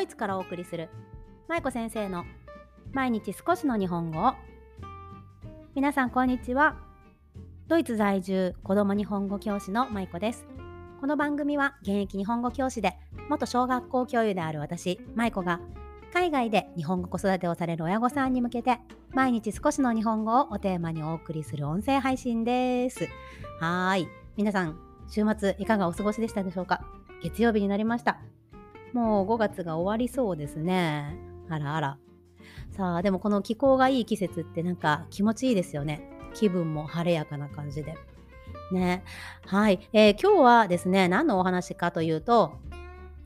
ドイツからお送りする舞子先生の毎日少しの日本語皆さんこんにちは。ドイツ在住子供日本語教師の舞子です。この番組は現役日本語教師で元小学校教諭である私舞子が海外で日本語子育てをされる親御さんに向けて毎日少しの日本語をおテーマにお送りする音声配信です。はい。皆さん週末いかがお過ごしでしたでしょうか？月曜日になりました。もう5月が終わりそうですね。あらあら。さあでもこの気候がいい季節ってなんか気持ちいいですよね。気分も晴れやかな感じで。ね。はい、えー、今日はですね何のお話かというと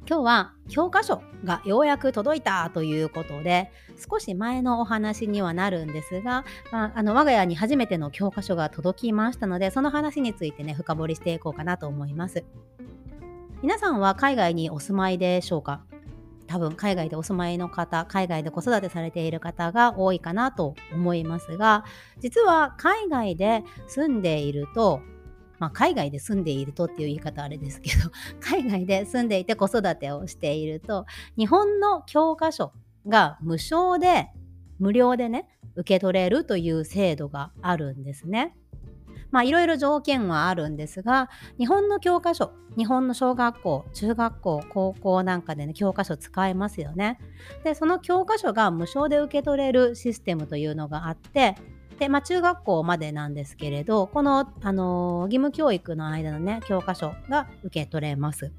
今日は教科書がようやく届いたということで少し前のお話にはなるんですが、まあ、あの我が家に初めての教科書が届きましたのでその話についてね深掘りしていこうかなと思います。皆さんは海外にお住まいでしょうか？多分海外でお住まいの方海外で子育てされている方が多いかなと思いますが実は海外で住んでいるとまあ、海外で住んでいるとっていう言い方あれですけど 海外で住んでいて子育てをしていると日本の教科書が無償で無料でね受け取れるという制度があるんですね。まあいろいろ条件はあるんですが日本の教科書日本の小学校中学校高校なんかでね教科書使えますよね。でその教科書が無償で受け取れるシステムというのがあってで、まあ、中学校までなんですけれど、この、あの、義務教育の間のね、教科書が受け取れます。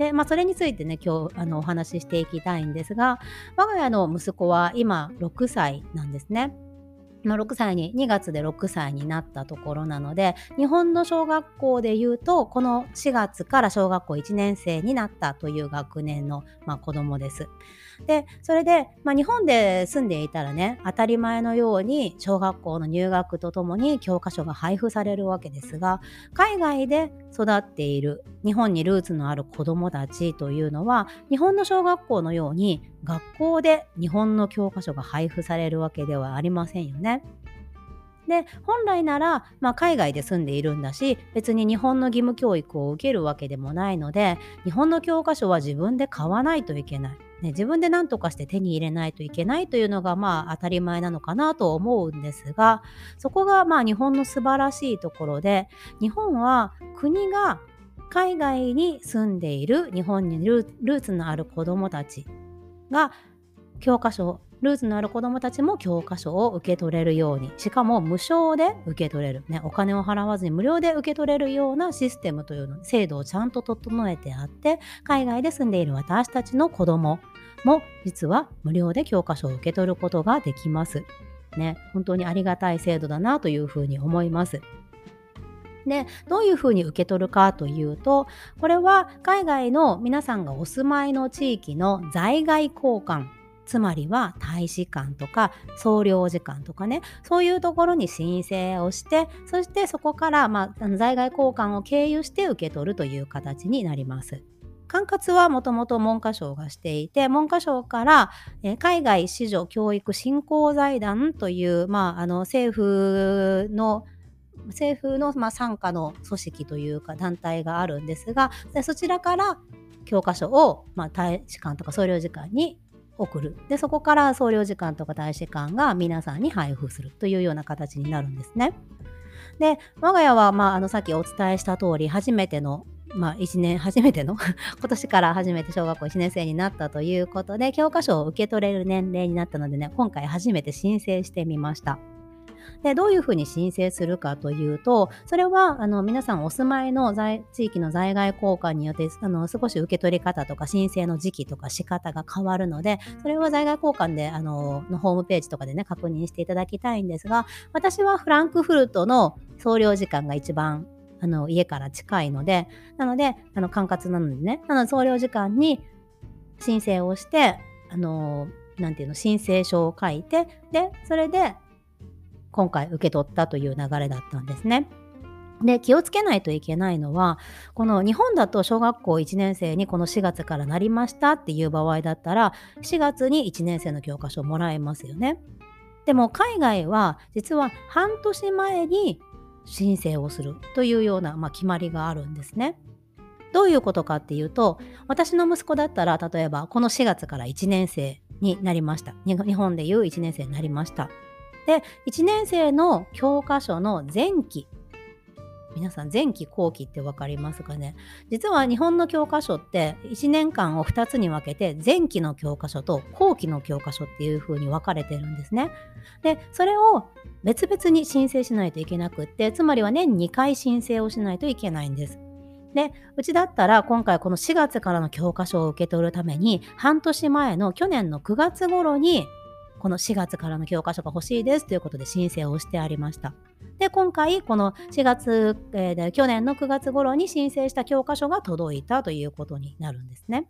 で、まあ、それについてね、今日、あの、お話ししていきたいんですが、我が家の息子は今、6歳なんですね。まあ、6歳に2月で6歳になったところなので日本の小学校でいうとこの4月から小学校1年生になったという学年の、まあ、子供です。でそれで、まあ、日本で住んでいたらね当たり前のように小学校の入学とともに教科書が配布されるわけですが海外で育っている日本にルーツのある子どもたちというのは日本の小学校のように学校で日本の教科書が配布されるわけではありませんよね。で本来なら、まあ、海外で住んでいるんだし別に日本の義務教育を受けるわけでもないので日本の教科書は自分で買わないといけない。ね、自分で何とかして手に入れないといけないというのがまあ当たり前なのかなと思うんですがそこがまあ日本の素晴らしいところで日本は国が海外に住んでいる日本にルーツのある子どもたちが教科書ルーツのある子どもたちも教科書を受け取れるようにしかも無償で受け取れる、ね、お金を払わずに無料で受け取れるようなシステムというの制度をちゃんと整えてあって海外で住んでいる私たちの子どもも実は無料で教科書を受け取ることができます。ね、本当にありがたい制度だなというふうに思います。でどういうふうに受け取るかというとこれは海外の皆さんがお住まいの地域の在外交換つまりは大使館とか総領事館とかねそういうところに申請をしてそしてそこから、まあ、在外交換を経由して受け取るという形になります。管轄はもともと文科省がしていて文科省から、え海外子女教育振興財団という、まあ、あの政府の政府の、まあ、傘下の組織というか団体があるんですがでそちらから教科書を、まあ、大使館とか総領事館に送るでそこから総領事館とか大使館が皆さんに配布するというような形になるんですね。で我が家は、まあ、あのさっきお伝えした通り初めてのまあ、1年初めての 今年から初めて小学校1年生になったということで教科書を受け取れる年齢になったのでね今回初めて申請してみました。でどういうふうに申請するかというとそれはあの皆さんお住まいの在地域の在外交換によってあの少し受け取り方とか申請の時期とか仕方が変わるのでそれは在外交換であののホームページとかでね確認していただきたいんですが私はフランクフルトの総領事館が一番あの家から近いのでなのであの管轄なのでねなの総領事館に申請をしてあのなんていうの申請書を書いてでそれで今回受け取ったという流れだったんですね。で気をつけないといけないのはこの日本だと小学校1年生にこの4月からなりましたっていう場合だったら4月に1年生の教科書をもらえますよね。でも海外は実は半年前に申請をするというような、まあ、決まりがあるんですね。どういうことかっていうと私の息子だったら例えばこの4月から1年生になりました日本でいう1年生になりましたで1年生の教科書の前期皆さん前期後期って分かりますかね？実は日本の教科書って1年間を2つに分けて前期の教科書と後期の教科書っていう風に分かれてるんですね。でそれを別々に申請しないといけなくってつまりは年2回申請をしないといけないんです。でうちだったら今回この4月からの教科書を受け取るために半年前の去年の9月頃にこの4月からの教科書が欲しいですということで申請をしてありました。で、今回この4月、えー、去年の9月頃に申請した教科書が届いたということになるんですね。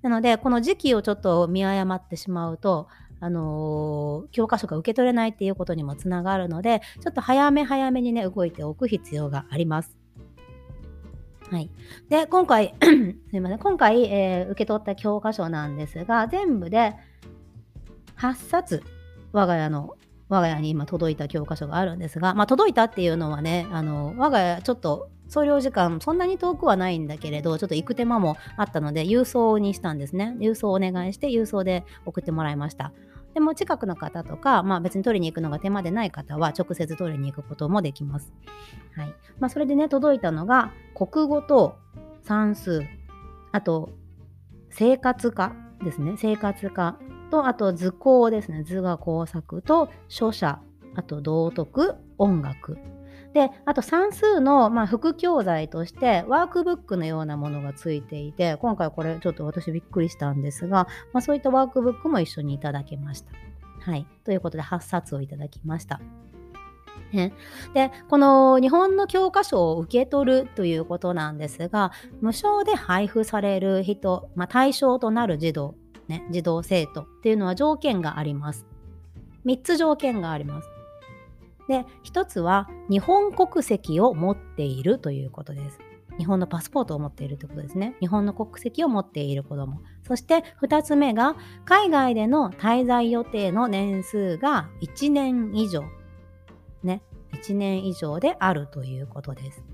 なので、この時期をちょっと見誤ってしまうと、あのー、教科書が受け取れないっていうことにもつながるので、ちょっと早め早めにね、動いておく必要があります。はい。で、今回 すいません。今回、えー、受け取った教科書なんですが、全部で8冊、我が家の、我が家に今届いた教科書があるんですが、まあ、届いたっていうのはね、あの、我が家ちょっと送料時間そんなに遠くはないんだけれど、ちょっと行く手間もあったので、郵送にしたんですね。郵送お願いして、郵送で送ってもらいました。でも近くの方とか、まあ、別に取りに行くのが手間でない方は直接取りに行くこともできます。はいまあ、それでね届いたのが国語と算数あと生活科ですね生活科とあと図工ですね図画工作と書写あと道徳音楽であと算数の、まあ、副教材としてワークブックのようなものがついていて今回これちょっと私びっくりしたんですが、まあ、そういったワークブックも一緒にいただきました。はい。ということで8冊をいただきました。ね、でこの日本の教科書を受け取るということなんですが無償で配布される人、まあ、対象となる児童、ね、児童生徒っていうのは条件があります。3つ条件があります。で1つは日本国籍を持っているということです。日本のパスポートを持っているということですね。日本の国籍を持っている子供。そして2つ目が海外での滞在予定の年数が1年以上。ね。1年以上であるということです。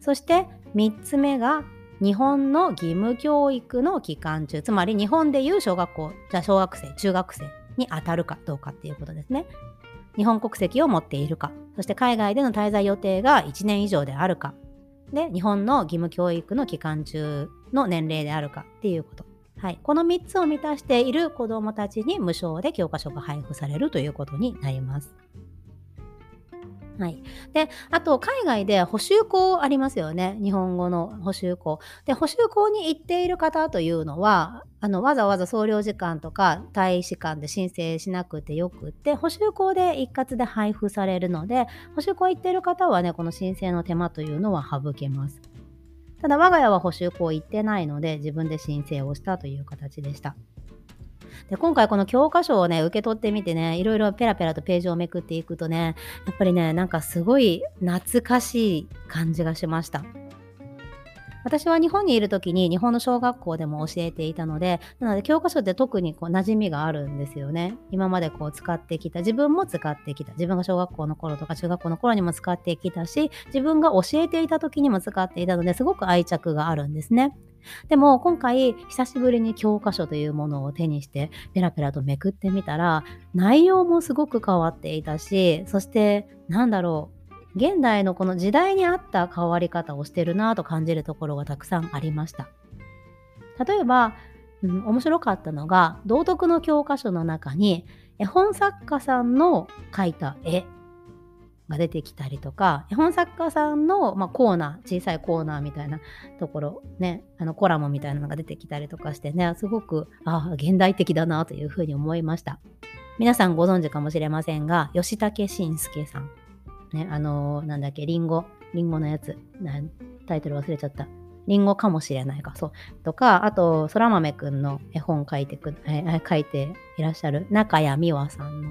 そして3つ目が日本の義務教育の期間中、つまり日本でいう小学校、じゃあ小学生、中学生に当たるかどうかっていうことですね。日本国籍を持っているか、そして海外での滞在予定が1年以上であるか、で、日本の義務教育の期間中の年齢であるかっていうこと。はい、この3つを満たしている子どもたちに無償で教科書が配布されるということになります。はい。で、あと、海外で補修校ありますよね。日本語の補修校。で、補修校に行っている方というのは、あの、わざわざ総領事館とか大使館で申請しなくてよくって、補修校で一括で配布されるので、補修校行っている方はね、この申請の手間というのは省けます。ただ、我が家は補修校行ってないので、自分で申請をしたという形でした。で、今回この教科書をね、受け取ってみてね、いろいろペラペラとページをめくっていくとね、やっぱりね、なんかすごい懐かしい感じがしました。私は日本にいる時に日本の小学校でも教えていたので、なので教科書って特にこう馴染みがあるんですよね。今までこう使ってきた、自分も使ってきた、自分が小学校の頃とか中学校の頃にも使ってきたし、自分が教えていた時にも使っていたので、すごく愛着があるんですね。でも今回久しぶりに教科書というものを手にしてペラペラとめくってみたら内容もすごく変わっていたしそしてなんだろう現代のこの時代に合った変わり方をしてるなと感じるところがたくさんありました。例えば、うん、面白かったのが道徳の教科書の中に絵本作家さんの描いた絵が出てきたりとか絵本作家さんの、まあ、コーナー小さいコーナーみたいなところねあのコラムみたいなのが出てきたりとかしてねすごくあ現代的だなというふうに思いました皆さんご存知かもしれませんが吉武慎介さんねあのー、なんだっけリンゴリンゴのやつタイトル忘れちゃった。リンゴかもしれないか、そう。とか、あと、そら豆くんの絵本書いてく、え書いていらっしゃる中谷美和さんの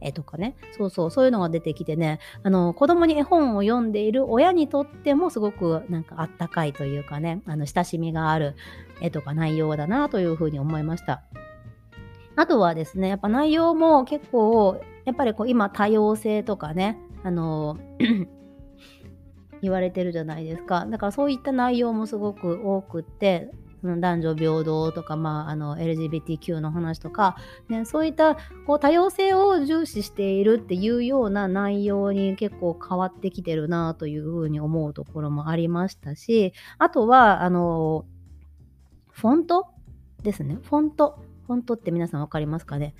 絵とかね。そうそうそういうのが出てきてね。あの子供に絵本を読んでいる親にとってもすごくなんかあったかいというかね。あの親しみがある絵とか内容だなというふうに思いました。あとはですねやっぱ内容も結構やっぱりこう今多様性とかね。あの 言われてるじゃないですか。だからそういった内容もすごく多くって、その男女平等とか、まあ、あの LGBTQ の話とか、ね、そういったこう多様性を重視しているっていうような内容に結構変わってきてるなというふうに思うところもありましたしあとはあのフォントですね。フォント。フォントって皆さん分かりますかね？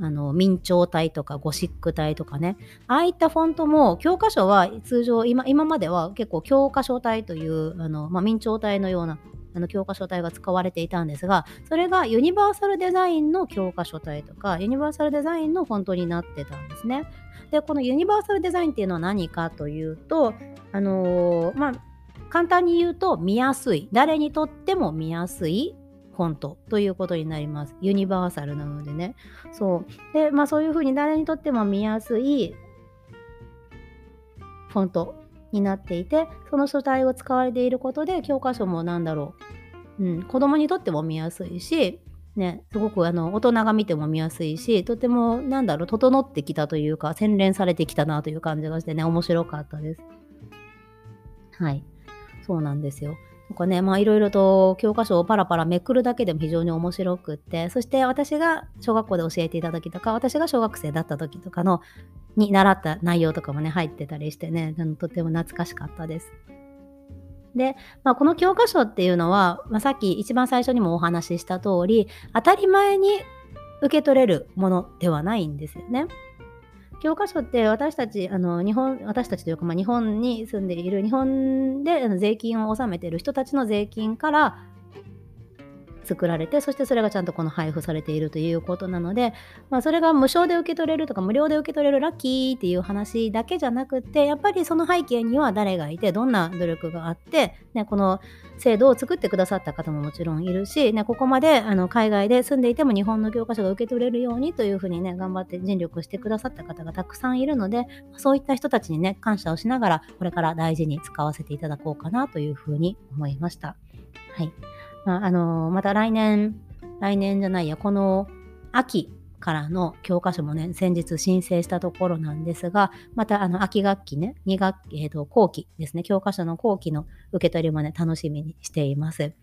あの明朝体とかゴシック体とかねああいったフォントも教科書は通常今今までは結構教科書体というあの、まあ、明朝体のようなあの教科書体が使われていたんですがそれがユニバーサルデザインの教科書体とかユニバーサルデザインのフォントになってたんですね。でこのユニバーサルデザインっていうのは何かというとあのー、まあ簡単に言うと見やすい誰にとっても見やすいフォントということになります。ユニバーサルなのでね。そう。で、まあそういうふうに誰にとっても見やすいフォントになっていてその書体を使われていることで教科書も何だろう、うん、子供にとっても見やすいしね、すごくあの大人が見ても見やすいしとてもなんだろう整ってきたというか洗練されてきたなという感じがしてね面白かったです。はいそうなんですよ。なんかね、まあいろいろと教科書をパラパラめくるだけでも非常に面白くって、そして私が小学校で教えていた時とか、私が小学生だった時とかのに習った内容とかもね、入ってたりしてね、とっても懐かしかったです。で、まあ、この教科書っていうのは、まあ、さっき一番最初にもお話しした通り、当たり前に受け取れるものではないんですよね。教科書って私たち、あの日本私たちというか、まあ、日本に住んでいる、日本であの税金を納めている人たちの税金から作られてそしてそれがちゃんとこの配布されているということなので、まあ、それが無償で受け取れるとか無料で受け取れるラッキーっていう話だけじゃなくてやっぱりその背景には誰がいてどんな努力があって、ね、この制度を作ってくださった方ももちろんいるし、ね、ここまであの海外で住んでいても日本の教科書が受け取れるようにというふうにね頑張って尽力してくださった方がたくさんいるのでそういった人たちにね感謝をしながらこれから大事に使わせていただこうかなというふうに思いました。はいあ、のまた来年、来年じゃないや、この秋からの教科書もね、先日申請したところなんですが、またあの秋学期ね、2学期、えー、と後期ですね、教科書の後期の受け取りもね、楽しみにしています。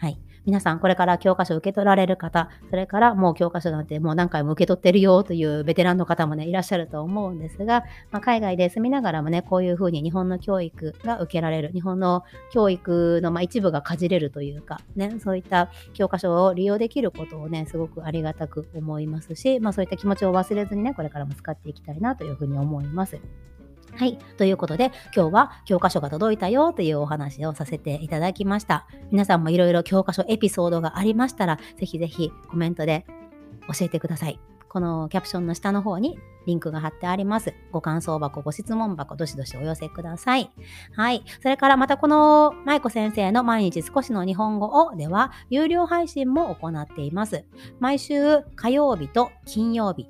はい。皆さんこれから教科書を受け取られる方、それからもう教科書なんてもう何回も受け取ってるよというベテランの方もね、いらっしゃると思うんですが、まあ、海外で住みながらもね、こういうふうに日本の教育が受けられる、日本の教育のま一部がかじれるというか、ね、そういった教科書を利用できることをね、すごくありがたく思いますし、まあ、そういった気持ちを忘れずにね、これからも使っていきたいなというふうに思います。はい。ということで、今日は教科書が届いたよというお話をさせていただきました。皆さんもいろいろ教科書エピソードがありましたら、ぜひぜひコメントで教えてください。このキャプションの下の方にリンクが貼ってあります。ご感想箱、ご質問箱、どしどしお寄せください。はい。それからまたこの舞子先生の毎日少しの日本語をでは、有料配信も行っています。毎週火曜日と金曜日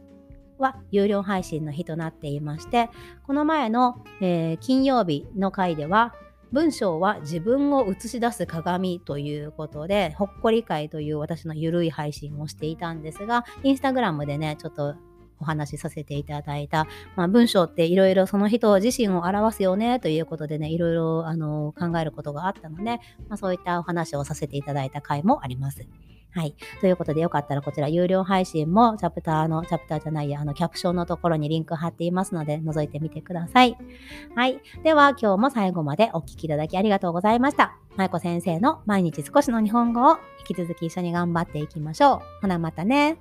は有料配信の日となっていまして、この前の、えー、金曜日の回では、文章は自分を映し出す鏡ということで、ほっこり会という私のゆるい配信をしていたんですが、インスタグラムでね、ちょっとお話しさせていただいた、まあ、文章っていろいろその人自身を表すよねということでね、いろいろあの考えることがあったので、まあ、そういったお話をさせていただいた回もあります。はい。ということで、よかったらこちら有料配信もチャプターの、チャプターじゃないや、あの、キャプションのところにリンク貼っていますので、覗いてみてください。はい。では、今日も最後までお聴きいただきありがとうございました。まいこ先生の毎日少しの日本語を引き続き一緒に頑張っていきましょう。ほな、またね。